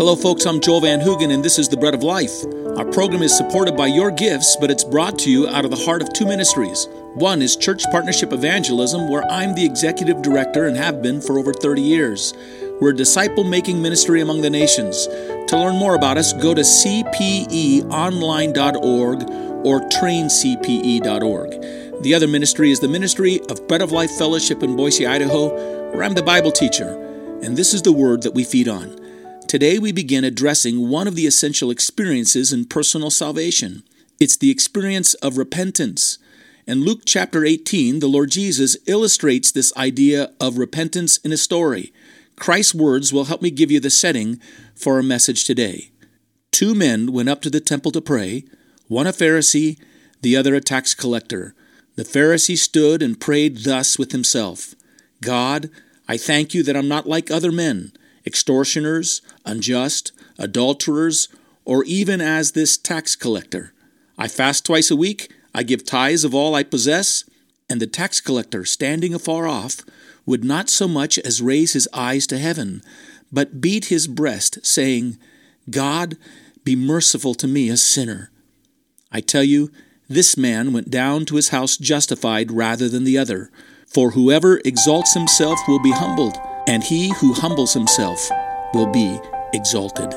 Hello, folks. I'm Joel Van Hoogen, and this is The Bread of Life. Our program is supported by your gifts, but it's brought to you out of the heart of two ministries. One is Church Partnership Evangelism, where I'm the executive director and have been for over 30 years. We're a disciple making ministry among the nations. To learn more about us, go to cpeonline.org or traincpe.org. The other ministry is the Ministry of Bread of Life Fellowship in Boise, Idaho, where I'm the Bible teacher, and this is the word that we feed on. Today we begin addressing one of the essential experiences in personal salvation. It's the experience of repentance. In Luke chapter 18, the Lord Jesus illustrates this idea of repentance in a story. Christ's words will help me give you the setting for our message today. Two men went up to the temple to pray, one a Pharisee, the other a tax collector. The Pharisee stood and prayed thus with himself God, I thank you that I'm not like other men, extortioners, unjust, adulterers, or even as this tax collector. I fast twice a week, I give tithes of all I possess. And the tax collector, standing afar off, would not so much as raise his eyes to heaven, but beat his breast, saying, God, be merciful to me, a sinner. I tell you, this man went down to his house justified rather than the other. For whoever exalts himself will be humbled, and he who humbles himself will be exalted.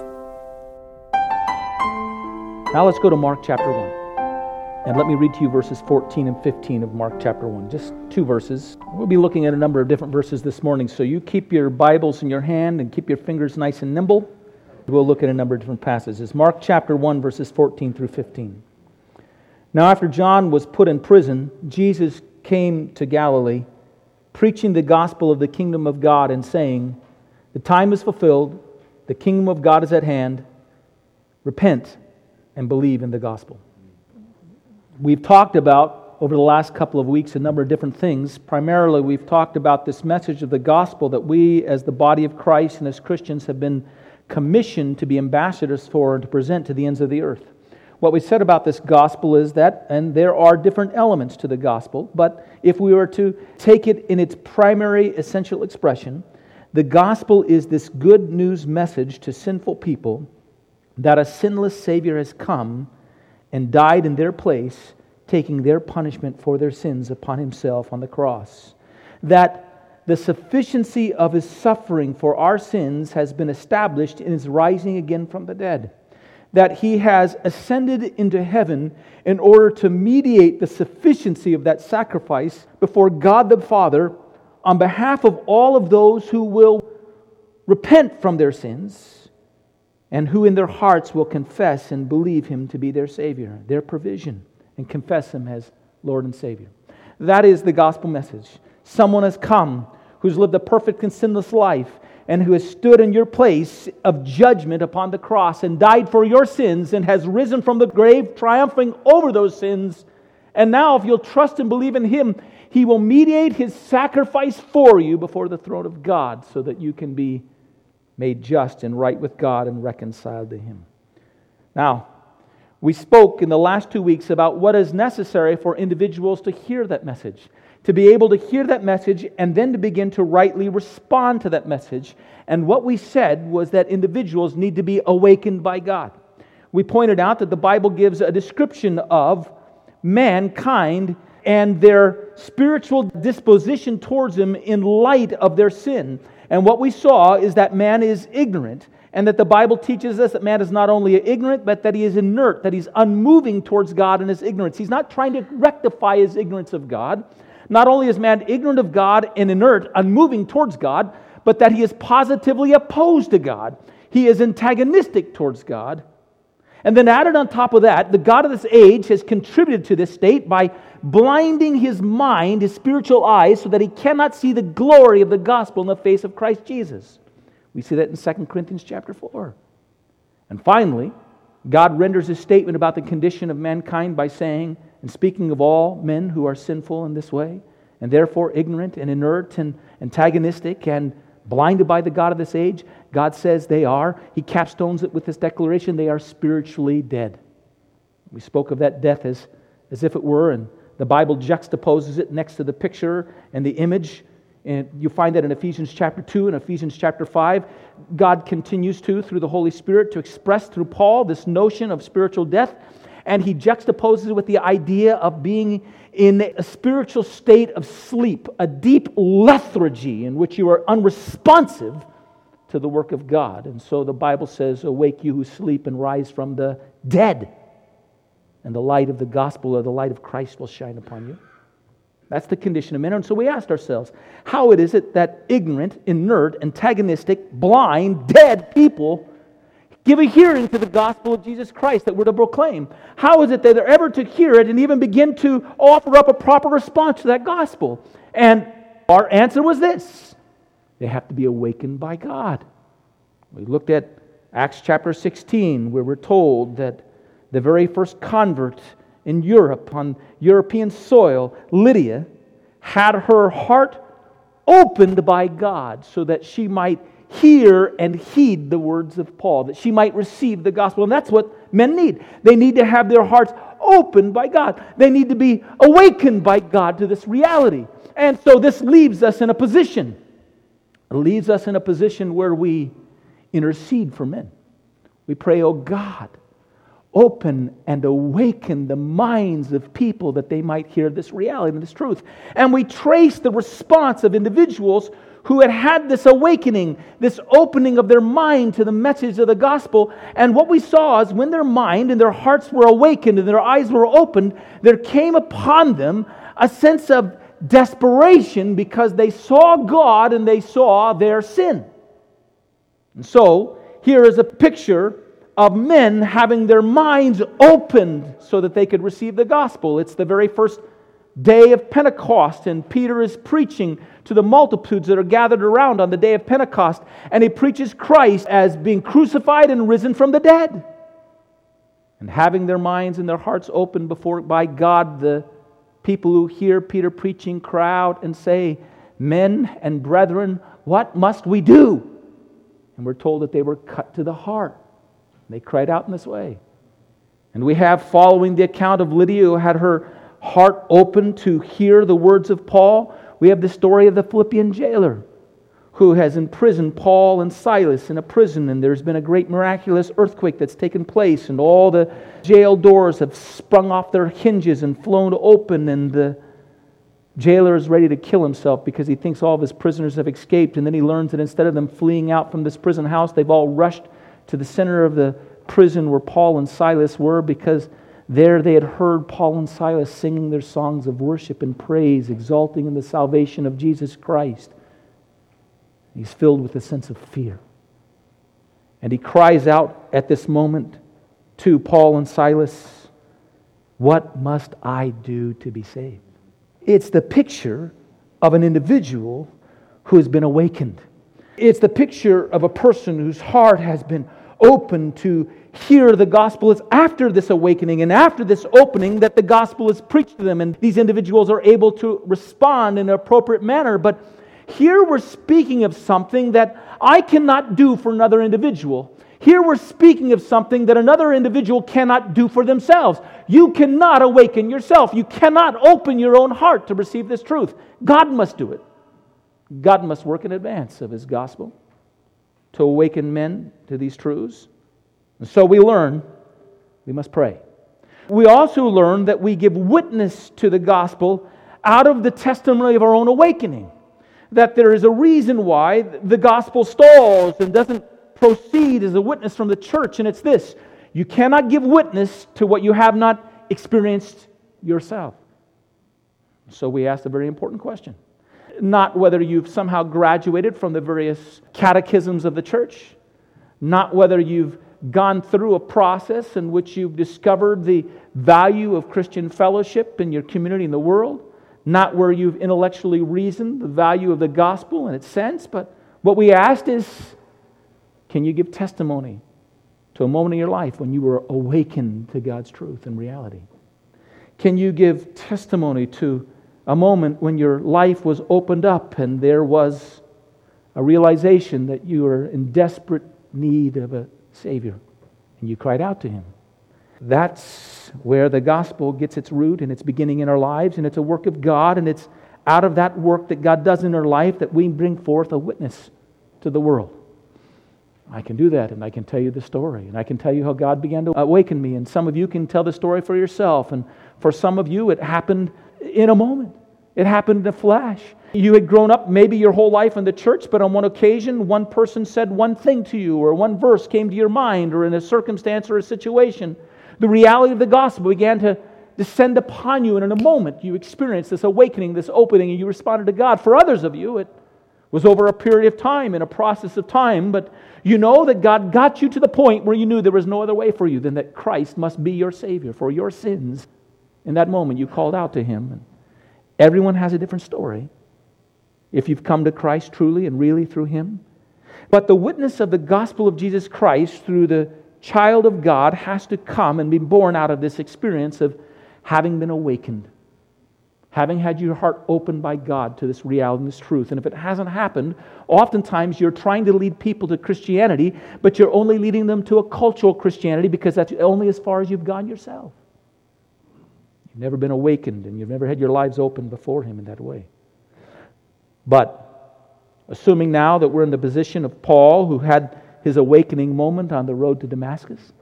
Now let's go to Mark chapter 1. And let me read to you verses 14 and 15 of Mark chapter 1, just two verses. We'll be looking at a number of different verses this morning, so you keep your Bibles in your hand and keep your fingers nice and nimble. We'll look at a number of different passages. Mark chapter 1, verses 14 through 15. Now, after John was put in prison, Jesus came to Galilee, preaching the gospel of the kingdom of God and saying, The time is fulfilled, the kingdom of God is at hand. Repent and believe in the gospel. We've talked about over the last couple of weeks a number of different things. Primarily, we've talked about this message of the gospel that we, as the body of Christ and as Christians, have been commissioned to be ambassadors for and to present to the ends of the earth. What we said about this gospel is that, and there are different elements to the gospel, but if we were to take it in its primary essential expression, the gospel is this good news message to sinful people that a sinless Savior has come and died in their place, taking their punishment for their sins upon himself on the cross. That the sufficiency of his suffering for our sins has been established in his rising again from the dead. That he has ascended into heaven in order to mediate the sufficiency of that sacrifice before God the Father on behalf of all of those who will repent from their sins and who in their hearts will confess and believe him to be their Savior, their provision, and confess him as Lord and Savior. That is the gospel message. Someone has come who's lived a perfect and sinless life and who has stood in your place of judgment upon the cross and died for your sins and has risen from the grave, triumphing over those sins. And now, if you'll trust and believe in him, he will mediate his sacrifice for you before the throne of God so that you can be made just and right with God and reconciled to Him. Now, we spoke in the last two weeks about what is necessary for individuals to hear that message, to be able to hear that message and then to begin to rightly respond to that message. And what we said was that individuals need to be awakened by God. We pointed out that the Bible gives a description of mankind and their spiritual disposition towards Him in light of their sin. And what we saw is that man is ignorant, and that the Bible teaches us that man is not only ignorant, but that he is inert, that he's unmoving towards God in his ignorance. He's not trying to rectify his ignorance of God. Not only is man ignorant of God and inert, unmoving towards God, but that he is positively opposed to God. He is antagonistic towards God. And then, added on top of that, the God of this age has contributed to this state by blinding his mind, his spiritual eyes, so that he cannot see the glory of the gospel in the face of Christ Jesus. We see that in 2 Corinthians chapter 4. And finally, God renders his statement about the condition of mankind by saying, and speaking of all men who are sinful in this way, and therefore ignorant and inert and antagonistic and blinded by the God of this age, God says they are. He capstones it with this declaration they are spiritually dead. We spoke of that death as, as if it were, and the Bible juxtaposes it next to the picture and the image And you find that in Ephesians chapter 2 and Ephesians chapter 5. God continues to, through the Holy Spirit, to express through Paul this notion of spiritual death. And he juxtaposes it with the idea of being in a spiritual state of sleep, a deep lethargy in which you are unresponsive to the work of God. And so the Bible says, Awake you who sleep and rise from the dead, and the light of the gospel or the light of Christ will shine upon you. That's the condition of men. And so we asked ourselves, how it is it that ignorant, inert, antagonistic, blind, dead people give a hearing to the gospel of Jesus Christ that we're to proclaim? How is it that they're ever to hear it and even begin to offer up a proper response to that gospel? And our answer was this they have to be awakened by God. We looked at Acts chapter 16, where we're told that the very first convert in Europe, on European soil, Lydia, had her heart opened by God so that she might hear and heed the words of Paul, that she might receive the gospel. And that's what men need. They need to have their hearts opened by God, they need to be awakened by God to this reality. And so this leaves us in a position. It leaves us in a position where we intercede for men. We pray, oh God, open and awaken the minds of people that they might hear this reality and this truth. And we trace the response of individuals who had had this awakening, this opening of their mind to the message of the gospel. And what we saw is when their mind and their hearts were awakened and their eyes were opened, there came upon them a sense of desperation because they saw God and they saw their sin. And so, here is a picture of men having their minds opened so that they could receive the gospel. It's the very first day of Pentecost, and Peter is preaching to the multitudes that are gathered around on the day of Pentecost, and he preaches Christ as being crucified and risen from the dead. And having their minds and their hearts opened before by God, the people who hear Peter preaching cry out and say, Men and brethren, what must we do? And we're told that they were cut to the heart. They cried out in this way. And we have, following the account of Lydia, who had her heart open to hear the words of Paul, we have the story of the Philippian jailer who has imprisoned Paul and Silas in a prison, and there's been a great miraculous earthquake that's taken place, and all the jail doors have sprung off their hinges and flown open, and the jailer is ready to kill himself because he thinks all of his prisoners have escaped, and then he learns that instead of them fleeing out from this prison house, they've all rushed to the center of the prison where Paul and Silas were because there they had heard Paul and Silas singing their songs of worship and praise, exulting in the salvation of Jesus Christ. He's filled with a sense of fear. And he cries out at this moment to Paul and Silas, What must I do to be saved? It's the picture of an individual who has been awakened. It's the picture of a person whose heart has been open to hear the gospel. It's after this awakening and after this opening that the gospel is preached to them, and these individuals are able to respond in an appropriate manner. But here we're speaking of something that I cannot do for another individual. Here we're speaking of something that another individual cannot do for themselves. You cannot awaken yourself. You cannot open your own heart to receive this truth. God must do it. God must work in advance of His gospel to awaken men to these truths. And so we learn we must pray. We also learn that we give witness to the gospel out of the testimony of our own awakening. That there is a reason why the gospel stalls and doesn't proceed as a witness from the church, and it's this you cannot give witness to what you have not experienced yourself. So we ask a very important question not whether you've somehow graduated from the various catechisms of the church, not whether you've gone through a process in which you've discovered the value of Christian fellowship in your community in the world, not where you've intellectually reasoned the value of the gospel in its sense, but what we asked is can you give testimony to a moment in your life when you were awakened to God's truth and reality? Can you give testimony to a moment when your life was opened up and there was a realization that you were in desperate need of a Savior and you cried out to Him. That's where the gospel gets its root and its beginning in our lives, and it's a work of God, and it's out of that work that God does in our life that we bring forth a witness to the world. I can do that, and I can tell you the story, and I can tell you how God began to awaken me. And some of you can tell the story for yourself, and for some of you, it happened in a moment. It happened in a flash. You had grown up maybe your whole life in the church, but on one occasion, one person said one thing to you, or one verse came to your mind, or in a circumstance or a situation. The reality of the gospel began to descend upon you, and in a moment, you experienced this awakening, this opening, and you responded to God. For others of you, it was over a period of time, in a process of time, but you know that God got you to the point where you knew there was no other way for you than that Christ must be your Savior for your sins. In that moment, you called out to Him. And everyone has a different story if you've come to Christ truly and really through Him. But the witness of the gospel of Jesus Christ through the child of God has to come and be born out of this experience of having been awakened having had your heart opened by God to this reality and this truth. And if it hasn't happened, oftentimes you're trying to lead people to Christianity, but you're only leading them to a cultural Christianity because that's only as far as you've gone yourself. You've never been awakened and you've never had your lives opened before Him in that way. But assuming now that we're in the position of Paul, who had his awakening moment on the road to Damascus,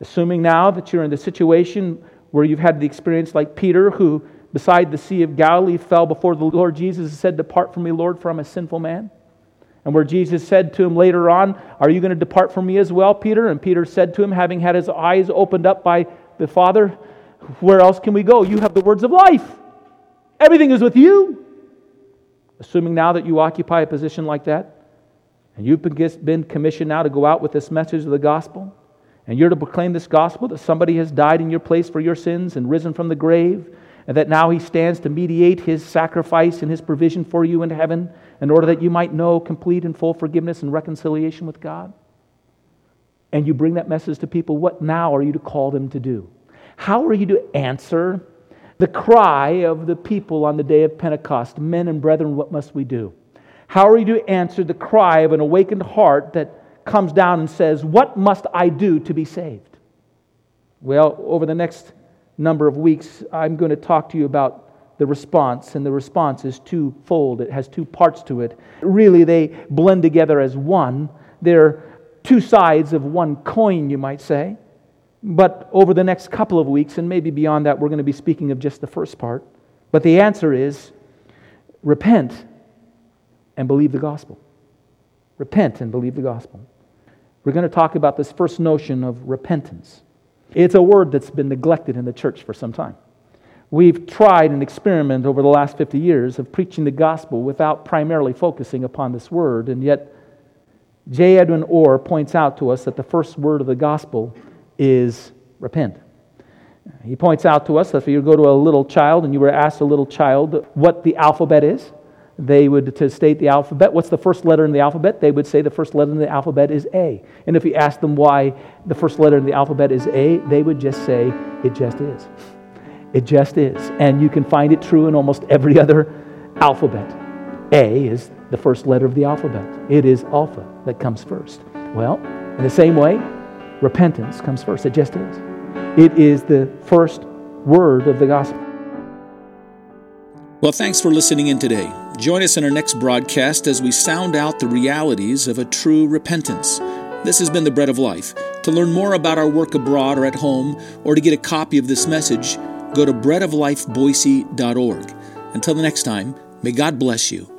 assuming now that you're in the situation where you've had the experience like Peter, who beside the Sea of Galilee fell before the Lord Jesus and said, Depart from me, Lord, for I'm a sinful man. And where Jesus said to him later on, Are you going to depart from me as well, Peter? And Peter said to him, having had his eyes opened up by the Father, Where else can we go? You have the words of life. Everything is with you. Assuming now that you occupy a position like that, and you've been commissioned now to go out with this message of the gospel, and you're to proclaim this gospel that somebody has died in your place for your sins and risen from the grave, and that now he stands to mediate his sacrifice and his provision for you in heaven in order that you might know complete and full forgiveness and reconciliation with God? And you bring that message to people, what now are you to call them to do? How are you to answer the cry of the people on the day of Pentecost? Men and brethren, what must we do? How are you to answer the cry of an awakened heart that comes down and says, What must I do to be saved? Well, over the next number of weeks, I'm going to talk to you about the response, and the response is twofold. It has two parts to it. Really, they blend together as one. They're two sides of one coin, you might say. But over the next couple of weeks, and maybe beyond that, we're going to be speaking of just the first part. But the answer is repent and believe the gospel. Repent and believe the gospel. We're going to talk about this first notion of repentance. It's a word that's been neglected in the church for some time. We've tried and experimented over the last 50 years of preaching the gospel without primarily focusing upon this word, and yet J. Edwin Orr points out to us that the first word of the gospel is repent. He points out to us that if you go to a little child and you were asked a little child what the alphabet is, they would to state the alphabet what's the first letter in the alphabet? They would say the first letter in the alphabet is a. And if you ask them why the first letter in the alphabet is a they would just say it just is. It just is. And you can find it true in almost every other alphabet. A is the first letter of the alphabet. It is alpha that comes first. Well in the same way repentance comes first it just is it is the first word of the gospel well, thanks for listening in today. Join us in our next broadcast as we sound out the realities of a true repentance. This has been the Bread of Life. To learn more about our work abroad or at home, or to get a copy of this message, go to breadoflifeboise.org. Until the next time, may God bless you.